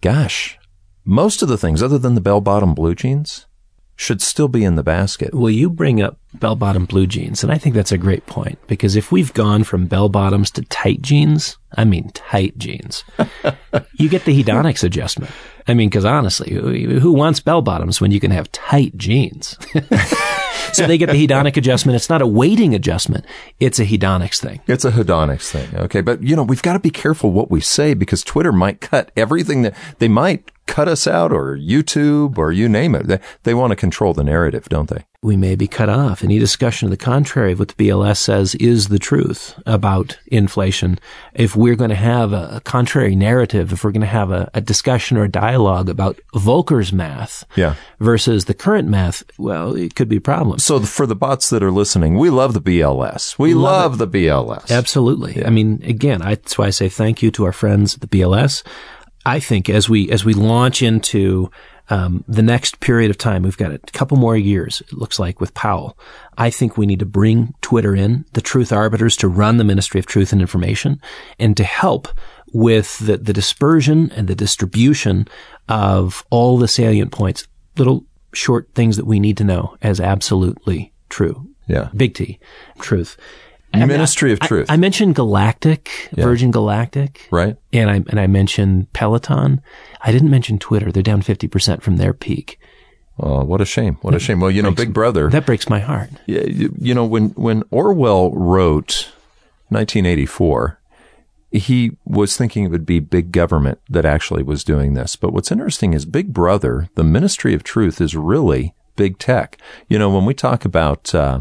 gosh, most of the things other than the bell bottom blue jeans should still be in the basket. Well, you bring up bell bottom blue jeans, and I think that's a great point because if we've gone from bell bottoms to tight jeans, I mean tight jeans, [LAUGHS] you get the hedonics adjustment. I mean, because honestly, who wants bell bottoms when you can have tight jeans? [LAUGHS] so they get the hedonic adjustment. It's not a weighting adjustment. It's a hedonics thing. It's a hedonics thing. Okay. But you know, we've got to be careful what we say because Twitter might cut everything that they might cut us out or YouTube or you name it. They, they want to control the narrative, don't they? We may be cut off. Any discussion of the contrary of what the BLS says is the truth about inflation. If we're going to have a contrary narrative, if we're going to have a, a discussion or a dialogue about Volcker's math yeah. versus the current math, well, it could be a problem. So for the bots that are listening, we love the BLS. We love, love the BLS. Absolutely. Yeah. I mean, again, I, that's why I say thank you to our friends at the BLS. I think as we as we launch into um, the next period of time, we've got a couple more years. It looks like with Powell. I think we need to bring Twitter in, the truth arbiters, to run the Ministry of Truth and Information, and to help with the, the dispersion and the distribution of all the salient points, little short things that we need to know as absolutely true. Yeah. Big T, truth. Ministry of Truth. I, I mentioned Galactic, yeah. Virgin Galactic, right? And I and I mentioned Peloton. I didn't mention Twitter. They're down fifty percent from their peak. Oh, what a shame! What a shame. Well, you know, Big Brother. That breaks my heart. You, you know, when when Orwell wrote 1984, he was thinking it would be big government that actually was doing this. But what's interesting is Big Brother, the Ministry of Truth, is really big tech. You know, when we talk about uh,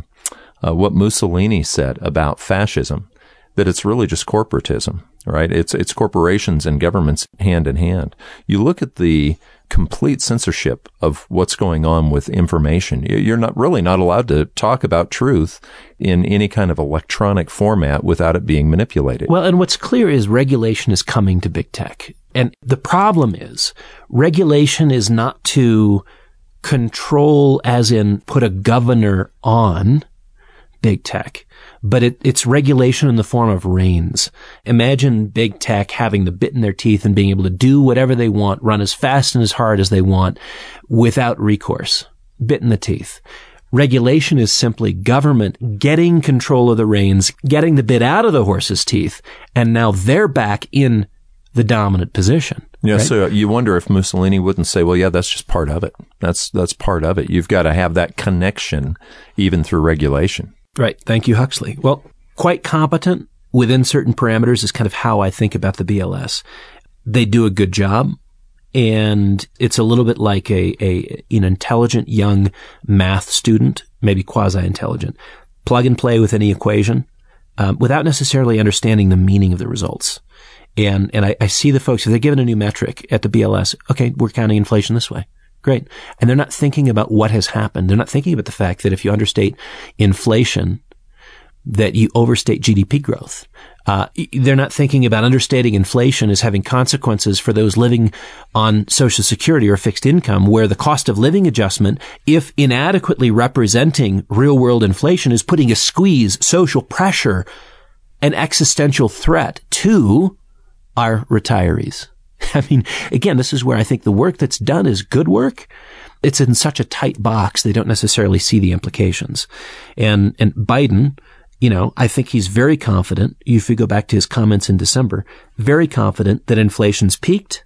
uh, what Mussolini said about fascism, that it's really just corporatism, right? It's it's corporations and governments hand in hand. You look at the complete censorship of what's going on with information. You're not really not allowed to talk about truth in any kind of electronic format without it being manipulated. Well, and what's clear is regulation is coming to big tech. And the problem is regulation is not to control as in put a governor on big tech but it, it's regulation in the form of reins. Imagine big tech having the bit in their teeth and being able to do whatever they want, run as fast and as hard as they want without recourse. Bit in the teeth. Regulation is simply government getting control of the reins, getting the bit out of the horse's teeth, and now they're back in the dominant position. Yeah, right? so you wonder if Mussolini wouldn't say, "Well, yeah, that's just part of it. That's that's part of it. You've got to have that connection, even through regulation." Right. Thank you, Huxley. Well, quite competent within certain parameters is kind of how I think about the BLS. They do a good job. And it's a little bit like a, a an intelligent young math student, maybe quasi-intelligent. Plug and play with any equation um, without necessarily understanding the meaning of the results. And and I, I see the folks if they're given a new metric at the BLS, okay, we're counting inflation this way. Great. And they're not thinking about what has happened. They're not thinking about the fact that if you understate inflation, that you overstate GDP growth. Uh, they're not thinking about understating inflation as having consequences for those living on Social Security or fixed income, where the cost of living adjustment, if inadequately representing real world inflation, is putting a squeeze, social pressure, an existential threat to our retirees. [LAUGHS] I mean, again, this is where I think the work that's done is good work. It's in such a tight box, they don't necessarily see the implications. And, and Biden, you know, I think he's very confident, if you go back to his comments in December, very confident that inflation's peaked.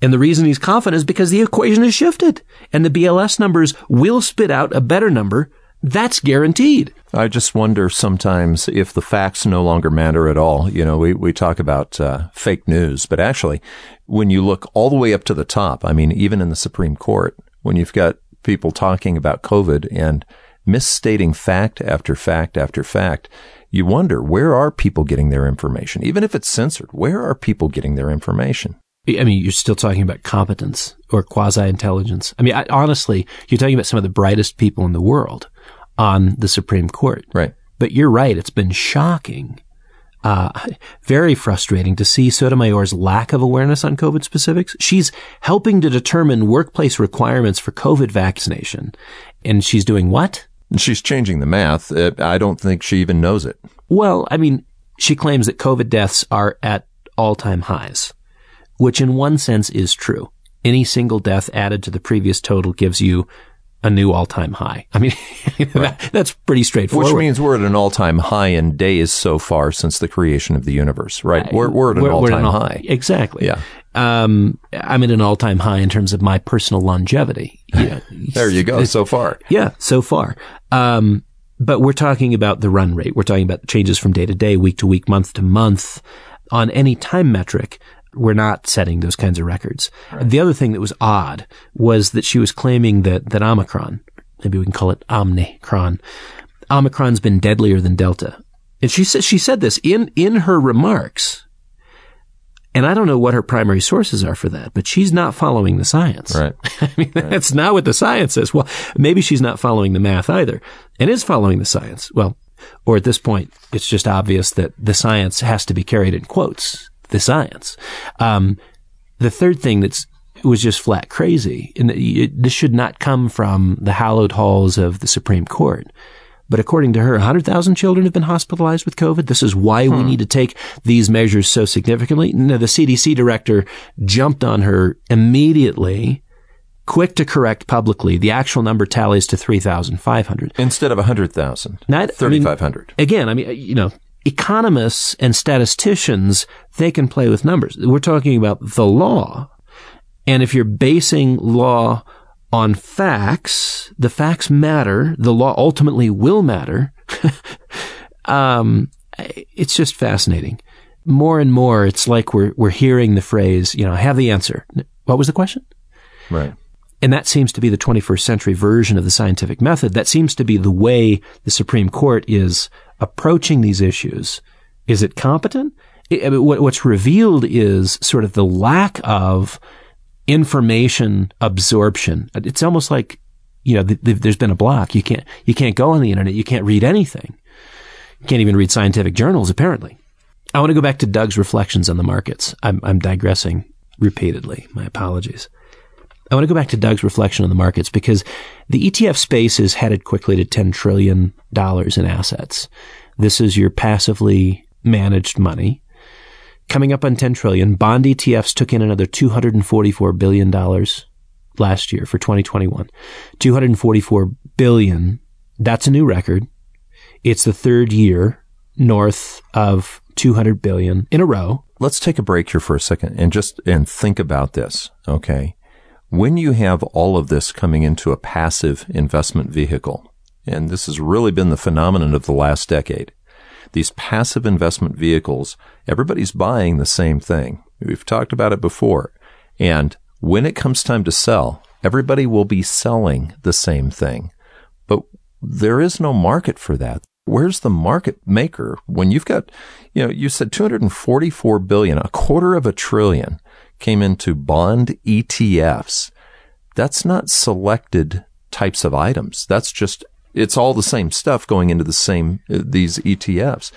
And the reason he's confident is because the equation has shifted and the BLS numbers will spit out a better number that's guaranteed. I just wonder sometimes if the facts no longer matter at all. You know, we, we talk about uh, fake news, but actually, when you look all the way up to the top, I mean, even in the Supreme Court, when you've got people talking about COVID and misstating fact after fact after fact, you wonder where are people getting their information? Even if it's censored, where are people getting their information? I mean, you're still talking about competence or quasi intelligence. I mean, I, honestly, you're talking about some of the brightest people in the world on the Supreme Court. Right. But you're right. It's been shocking, uh, very frustrating to see Sotomayor's lack of awareness on COVID specifics. She's helping to determine workplace requirements for COVID vaccination. And she's doing what? She's changing the math. Uh, I don't think she even knows it. Well, I mean, she claims that COVID deaths are at all time highs, which in one sense is true. Any single death added to the previous total gives you a new all-time high. I mean, [LAUGHS] right. that, that's pretty straightforward. Which means we're at an all-time high in days so far since the creation of the universe, right? We're, we're at an we're, all-time we're high. Exactly. Yeah. Um, I'm at an all-time high in terms of my personal longevity. [LAUGHS] Yeah. there you go. So far. Yeah. So far. Um, but we're talking about the run rate. We're talking about changes from day to day, week to week, month to month on any time metric we're not setting those kinds of records. Right. The other thing that was odd was that she was claiming that, that Omicron, maybe we can call it Omnicron, Omicron's been deadlier than Delta. And she said, she said this in, in her remarks. And I don't know what her primary sources are for that, but she's not following the science. Right. [LAUGHS] I mean, right. that's not what the science says. Well, maybe she's not following the math either and is following the science. Well, or at this point, it's just obvious that the science has to be carried in quotes the science. Um, the third thing that's was just flat crazy, and this should not come from the hallowed halls of the Supreme Court. But according to her, 100,000 children have been hospitalized with COVID. This is why hmm. we need to take these measures so significantly. Now, the CDC director jumped on her immediately, quick to correct publicly. The actual number tallies to 3,500. Instead of 100,000. 3,500. I mean, again, I mean, you know, economists and statisticians, they can play with numbers. We're talking about the law. And if you're basing law on facts. The facts matter. The law ultimately will matter. [LAUGHS] um, it's just fascinating. More and more, it's like we're we're hearing the phrase, you know, I have the answer. What was the question? Right. And that seems to be the 21st century version of the scientific method. That seems to be the way the Supreme Court is approaching these issues. Is it competent? It, what's revealed is sort of the lack of information absorption. It's almost like, you know, there's been a block. You can't, you can't go on the internet. You can't read anything. You can't even read scientific journals, apparently. I want to go back to Doug's reflections on the markets. I'm, I'm digressing repeatedly. My apologies. I want to go back to Doug's reflection on the markets because the ETF space is headed quickly to $10 trillion in assets. This is your passively managed money. Coming up on 10 trillion, bond ETFs took in another $244 billion last year for 2021. 244 billion. That's a new record. It's the third year north of 200 billion in a row. Let's take a break here for a second and just and think about this, okay? When you have all of this coming into a passive investment vehicle, and this has really been the phenomenon of the last decade, these passive investment vehicles, everybody's buying the same thing. We've talked about it before. And when it comes time to sell, everybody will be selling the same thing. But there is no market for that. Where's the market maker when you've got, you know, you said 244 billion, a quarter of a trillion came into bond ETFs. That's not selected types of items. That's just it's all the same stuff going into the same, these ETFs.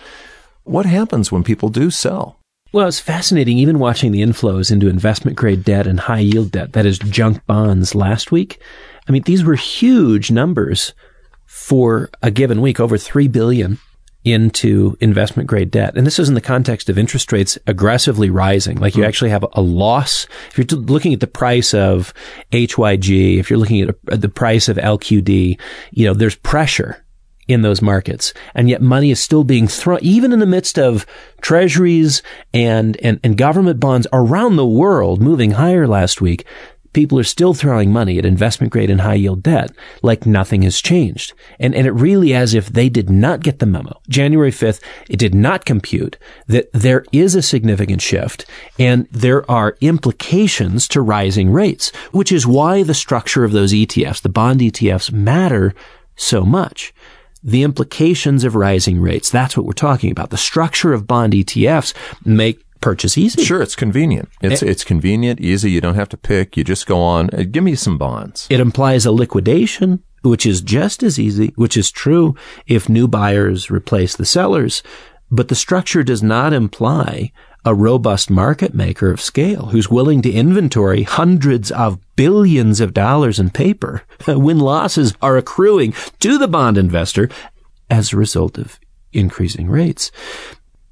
What happens when people do sell? Well, it's fascinating even watching the inflows into investment grade debt and high yield debt, that is junk bonds last week. I mean, these were huge numbers for a given week, over 3 billion into investment grade debt. And this is in the context of interest rates aggressively rising. Like you hmm. actually have a loss. If you're looking at the price of HYG, if you're looking at the price of LQD, you know, there's pressure in those markets. And yet money is still being thrown, even in the midst of treasuries and, and, and government bonds around the world moving higher last week people are still throwing money at investment grade and high yield debt like nothing has changed. And, and it really as if they did not get the memo. January 5th, it did not compute that there is a significant shift and there are implications to rising rates, which is why the structure of those ETFs, the bond ETFs matter so much the implications of rising rates. That's what we're talking about. The structure of bond ETFs make purchase easy. Sure, it's convenient. It's it, it's convenient, easy. You don't have to pick. You just go on. Uh, give me some bonds. It implies a liquidation, which is just as easy, which is true if new buyers replace the sellers. But the structure does not imply a robust market maker of scale who's willing to inventory hundreds of billions of dollars in paper [LAUGHS] when losses are accruing to the bond investor as a result of increasing rates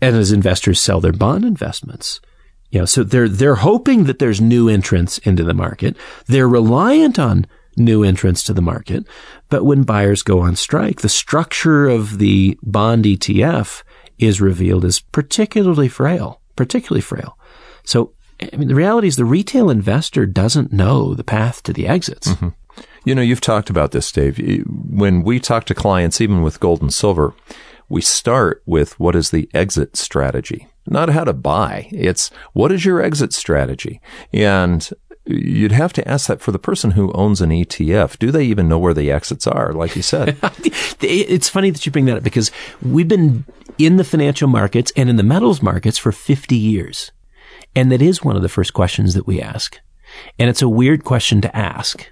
and as investors sell their bond investments. You know, so they're, they're hoping that there's new entrants into the market. They're reliant on new entrants to the market. But when buyers go on strike, the structure of the bond ETF is revealed as particularly frail, particularly frail. So, I mean, the reality is the retail investor doesn't know the path to the exits. Mm-hmm. You know, you've talked about this, Dave. When we talk to clients, even with gold and silver, we start with what is the exit strategy? Not how to buy. It's what is your exit strategy? And you'd have to ask that for the person who owns an ETF. Do they even know where the exits are? Like you said, [LAUGHS] it's funny that you bring that up because we've been in the financial markets and in the metals markets for 50 years. And that is one of the first questions that we ask. And it's a weird question to ask,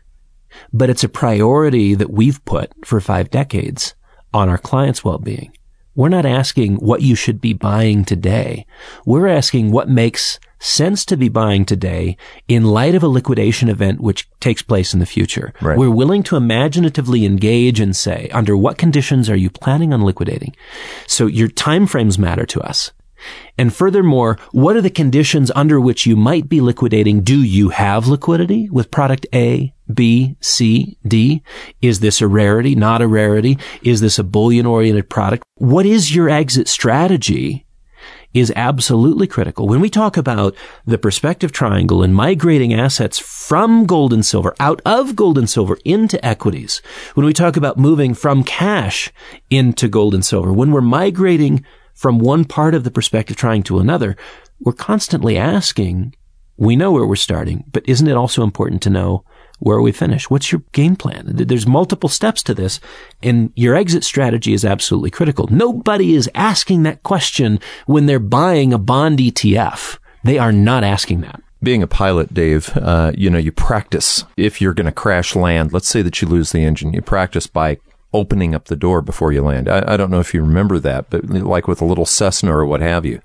but it's a priority that we've put for five decades on our clients' well-being. We're not asking what you should be buying today. We're asking what makes sense to be buying today in light of a liquidation event which takes place in the future. Right. We're willing to imaginatively engage and say, under what conditions are you planning on liquidating? So your timeframes matter to us. And furthermore, what are the conditions under which you might be liquidating? Do you have liquidity with product A, B, C, D? Is this a rarity, not a rarity? Is this a bullion oriented product? What is your exit strategy is absolutely critical. When we talk about the perspective triangle and migrating assets from gold and silver, out of gold and silver into equities, when we talk about moving from cash into gold and silver, when we're migrating from one part of the perspective triangle to another, we're constantly asking, we know where we're starting, but isn't it also important to know where we finish? What's your game plan? There's multiple steps to this and your exit strategy is absolutely critical. Nobody is asking that question when they're buying a bond ETF. They are not asking that being a pilot, Dave, uh, you know, you practice if you're going to crash land. Let's say that you lose the engine. You practice by opening up the door before you land. I, I, don't know if you remember that, but like with a little Cessna or what have you,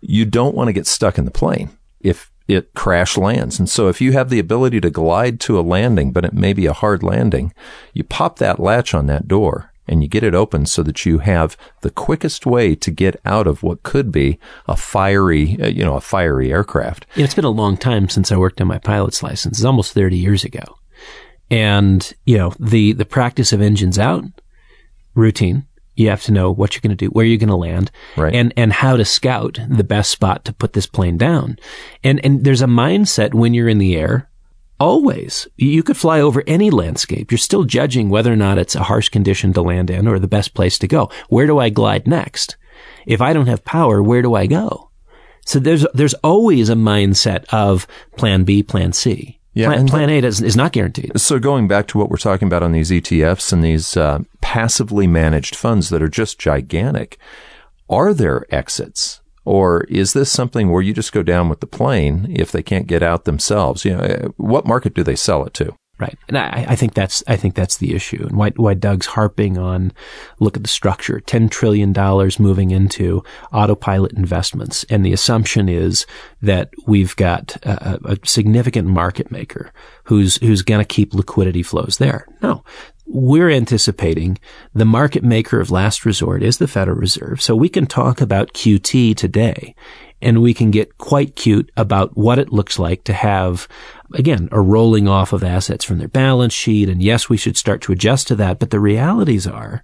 you don't want to get stuck in the plane if it crash lands. And so if you have the ability to glide to a landing, but it may be a hard landing, you pop that latch on that door and you get it open so that you have the quickest way to get out of what could be a fiery, uh, you know, a fiery aircraft. Yeah, it's been a long time since I worked on my pilot's license. It's almost 30 years ago. And, you know, the, the practice of engines out, routine, you have to know what you're going to do, where you're going to land, right. and and how to scout the best spot to put this plane down. And and there's a mindset when you're in the air. Always, you could fly over any landscape. You're still judging whether or not it's a harsh condition to land in or the best place to go. Where do I glide next? If I don't have power, where do I go? So there's there's always a mindset of plan B, plan C. Yeah, plan, plan A is, is not guaranteed. So going back to what we're talking about on these ETFs and these uh, passively managed funds that are just gigantic, are there exits? Or is this something where you just go down with the plane if they can't get out themselves? You know, what market do they sell it to? Right. And I, I, think that's, I think that's the issue and why, why Doug's harping on look at the structure, $10 trillion moving into autopilot investments. And the assumption is that we've got a, a significant market maker who's, who's going to keep liquidity flows there. No, we're anticipating the market maker of last resort is the Federal Reserve. So we can talk about QT today and we can get quite cute about what it looks like to have again, a rolling off of assets from their balance sheet. And yes, we should start to adjust to that. But the realities are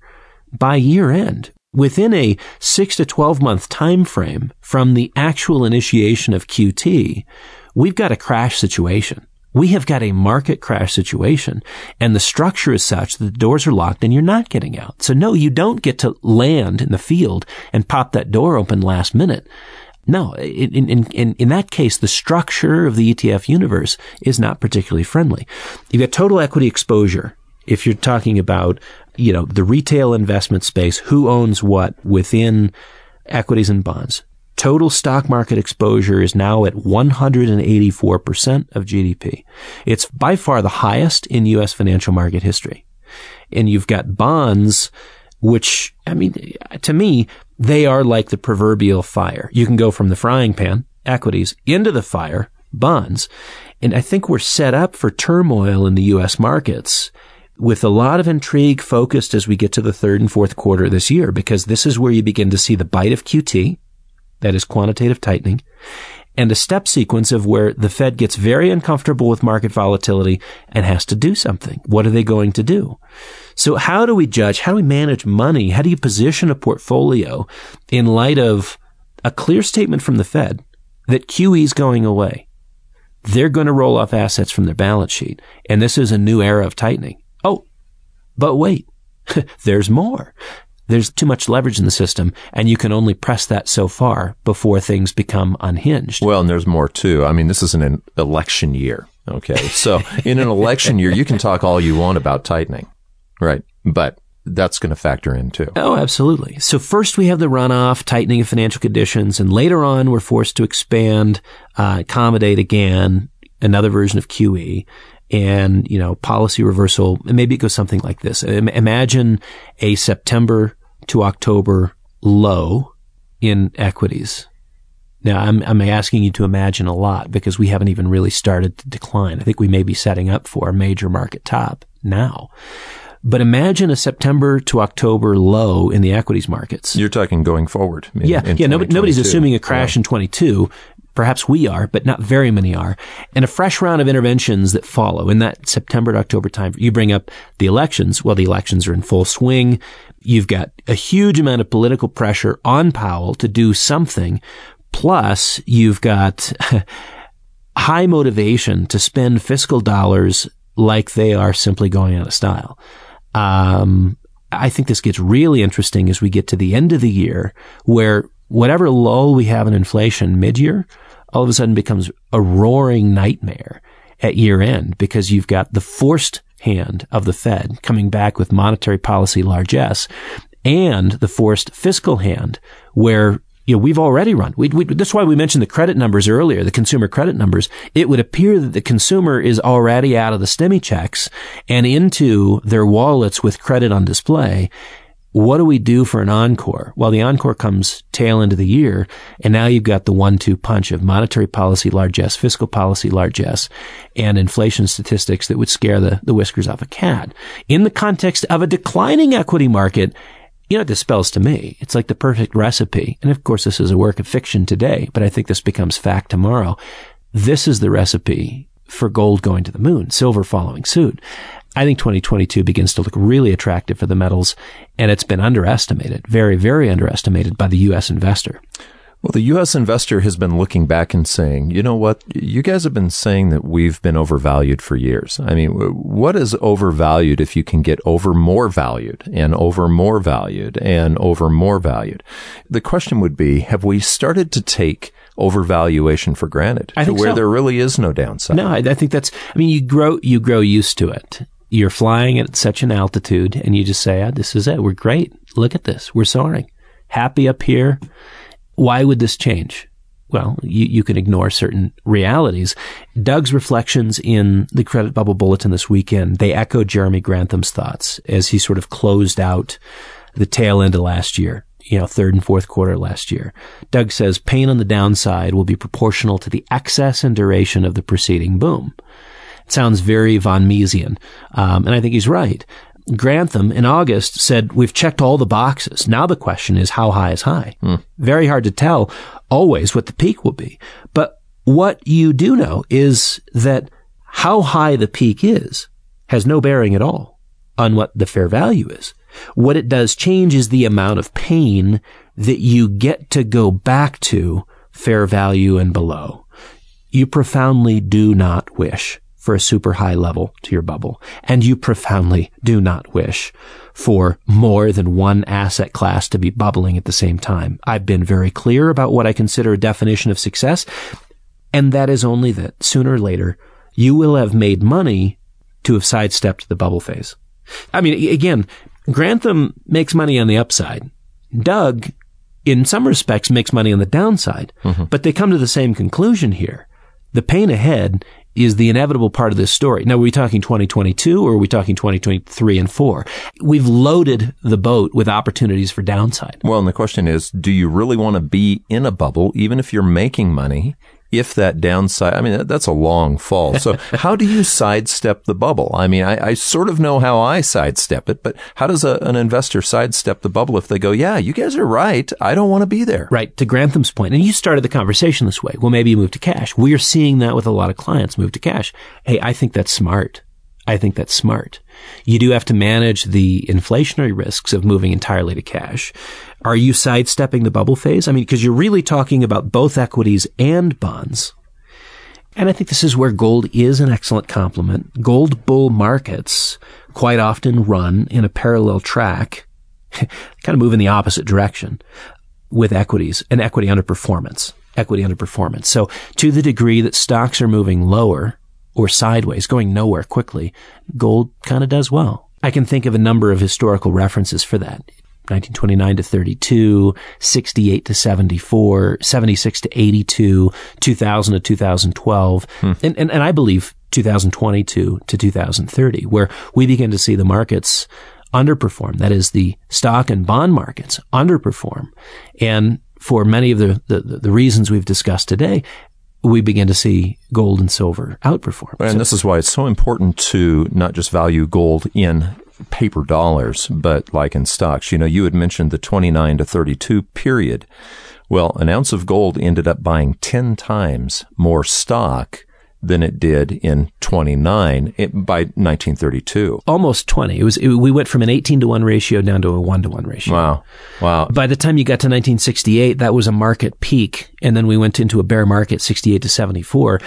by year end, within a six to 12 month time frame from the actual initiation of QT, we've got a crash situation. We have got a market crash situation and the structure is such that the doors are locked and you're not getting out. So no, you don't get to land in the field and pop that door open last minute. No, in, in, in, in that case, the structure of the ETF universe is not particularly friendly. You've got total equity exposure. If you're talking about, you know, the retail investment space, who owns what within equities and bonds. Total stock market exposure is now at 184% of GDP. It's by far the highest in U.S. financial market history. And you've got bonds which, I mean, to me, they are like the proverbial fire. You can go from the frying pan, equities, into the fire, bonds. And I think we're set up for turmoil in the U.S. markets with a lot of intrigue focused as we get to the third and fourth quarter this year, because this is where you begin to see the bite of QT, that is quantitative tightening, and a step sequence of where the Fed gets very uncomfortable with market volatility and has to do something. What are they going to do? So how do we judge? How do we manage money? How do you position a portfolio in light of a clear statement from the Fed that QE is going away? They're going to roll off assets from their balance sheet. And this is a new era of tightening. Oh, but wait, [LAUGHS] there's more. There's too much leverage in the system and you can only press that so far before things become unhinged. Well, and there's more too. I mean, this is an election year. Okay. So in an election year, you can talk all you want about tightening. Right. But that's going to factor in too. Oh, absolutely. So first we have the runoff, tightening of financial conditions, and later on we're forced to expand, uh, accommodate again, another version of QE and, you know, policy reversal. Maybe it goes something like this. Imagine a September to October low in equities. Now, I'm, I'm asking you to imagine a lot because we haven't even really started to decline. I think we may be setting up for a major market top now. But imagine a September to October low in the equities markets. You're talking going forward. yeah. Yeah. Nobody, nobody's assuming a crash yeah. in 22. Perhaps we are, but not very many are. And a fresh round of interventions that follow in that September to October time. You bring up the elections. Well, the elections are in full swing. You've got a huge amount of political pressure on Powell to do something. Plus, you've got [LAUGHS] high motivation to spend fiscal dollars like they are simply going out of style. Um, I think this gets really interesting as we get to the end of the year where whatever lull we have in inflation mid-year all of a sudden becomes a roaring nightmare at year end because you've got the forced hand of the Fed coming back with monetary policy largesse and the forced fiscal hand where you know, we've already run. We, we, that's why we mentioned the credit numbers earlier, the consumer credit numbers. It would appear that the consumer is already out of the stimmy checks and into their wallets with credit on display. What do we do for an encore? Well, the encore comes tail end of the year, and now you've got the one-two punch of monetary policy largesse, fiscal policy largesse, and inflation statistics that would scare the, the whiskers off a cat. In the context of a declining equity market, you know what this spells to me? It's like the perfect recipe. And of course, this is a work of fiction today, but I think this becomes fact tomorrow. This is the recipe for gold going to the moon, silver following suit. I think 2022 begins to look really attractive for the metals, and it's been underestimated, very, very underestimated by the U.S. investor. Well, the U.S. investor has been looking back and saying, you know what? You guys have been saying that we've been overvalued for years. I mean, what is overvalued if you can get over more valued and over more valued and over more valued? The question would be, have we started to take overvaluation for granted I think where so. there really is no downside? No, I, I think that's, I mean, you grow, you grow used to it. You're flying at such an altitude and you just say, ah, this is it. We're great. Look at this. We're soaring. Happy up here. Why would this change? Well, you, you can ignore certain realities. Doug's reflections in the credit bubble bulletin this weekend, they echo Jeremy Grantham's thoughts as he sort of closed out the tail end of last year you know, third and fourth quarter last year. Doug says pain on the downside will be proportional to the excess and duration of the preceding boom. It sounds very von Misesian, um, and I think he's right. Grantham in August said, we've checked all the boxes. Now the question is, how high is high? Hmm. Very hard to tell always what the peak will be. But what you do know is that how high the peak is has no bearing at all on what the fair value is. What it does change is the amount of pain that you get to go back to fair value and below. You profoundly do not wish for a super high level to your bubble. And you profoundly do not wish for more than one asset class to be bubbling at the same time. I've been very clear about what I consider a definition of success. And that is only that sooner or later, you will have made money to have sidestepped the bubble phase. I mean, again, Grantham makes money on the upside. Doug, in some respects, makes money on the downside, Mm-hmm. but they come to the same conclusion here. The pain ahead is the inevitable part of this story. Now, are we talking 2022 or are we talking 2023 and 4? We've loaded the boat with opportunities for downside. Well, and the question is, do you really want to be in a bubble, even if you're making money? If that downside, I mean, that, that's a long fall. So [LAUGHS] how do you sidestep the bubble? I mean, I, I sort of know how I sidestep it, but how does a, an investor sidestep the bubble if they go, yeah, you guys are right. I don't want to be there. Right. To Grantham's point, and you started the conversation this way. Well, maybe you move to cash. We are seeing that with a lot of clients move to cash. Hey, I think that's smart. I think that's smart. You do have to manage the inflationary risks of moving entirely to cash. Are you sidestepping the bubble phase? I mean, because you're really talking about both equities and bonds. And I think this is where gold is an excellent complement. Gold bull markets quite often run in a parallel track, [LAUGHS] kind of move in the opposite direction with equities and equity underperformance, equity underperformance. So to the degree that stocks are moving lower or sideways, going nowhere quickly, gold kind of does well. I can think of a number of historical references for that. 1929 to 32, 68 to 74, 76 to 82, 2000 to 2012, hmm. and, and, and I believe 2022 to 2030, where we begin to see the markets underperform. That is the stock and bond markets underperform. And for many of the, the, the reasons we've discussed today, we begin to see gold and silver outperform. And So- this is why it's so important to not just value gold in paper dollars, but like in stocks. You know, you had mentioned the 29 to 32 period. Well, an ounce of gold ended up buying 10 times more stock than it did in 29 by 1932. Almost 20. It was it, we went from an 18 to 1 ratio down to a 1 to 1 ratio. Wow. Wow. By the time you got to 1968, that was a market peak and then we went into a bear market 68 to 74.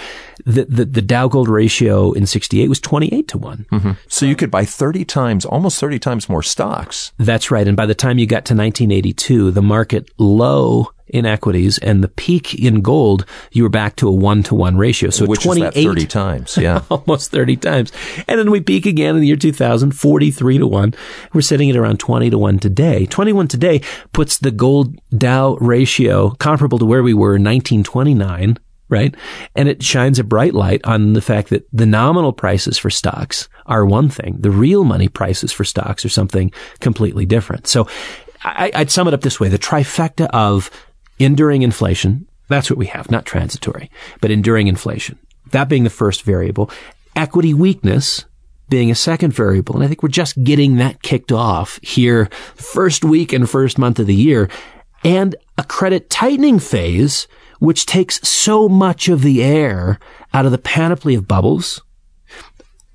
The the, the Dow Gold ratio in 68 was 28 to one mm-hmm. So you could buy 30 times, almost 30 times more stocks. That's right. And by the time you got to 1982, the market low in equities and the peak in gold, you were back to a one to one ratio. So Which 28, 30 times. Yeah. [LAUGHS] almost 30 times. And then we peak again in the year 2000, 43 to one. We're sitting at around 20 to one today. 21 today puts the gold Dow ratio comparable to where we were in 1929 right? And it shines a bright light on the fact that the nominal prices for stocks are one thing. The real money prices for stocks are something completely different. So I, would sum it up this way. The trifecta of enduring inflation. That's what we have, not transitory, but enduring inflation. That being the first variable. Equity weakness being a second variable. And I think we're just getting that kicked off here first week and first month of the year. And a credit tightening phase, which takes so much of the air out of the panoply of bubbles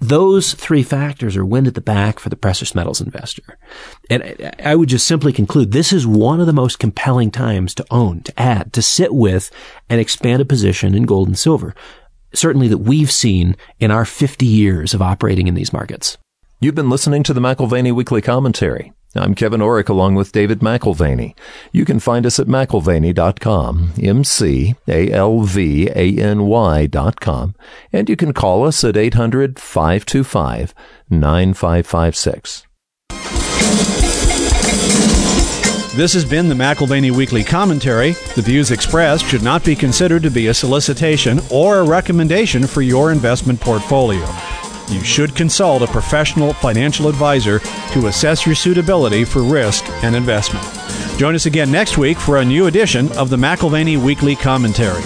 those three factors are wind at the back for the precious metals investor. And I would just simply conclude this is one of the most compelling times to own, to add, to sit with and expand a position in gold and silver. Certainly that we've seen in our 50 years of operating in these markets. You've been listening to the McAlvany Weekly Commentary. I'm Kevin Orrick along with David McAlvany. You can find us at McAlvany.com, M-C-A-L-V-A-N-Y dot com, and you can call us at 800-525-9556. This has been the McAlvany Weekly Commentary. The views expressed should not be considered to be a solicitation or a recommendation for your investment portfolio you should consult a professional financial advisor to assess your suitability for risk and investment. Join us again next week for a new edition of the McAlvany Weekly Commentary.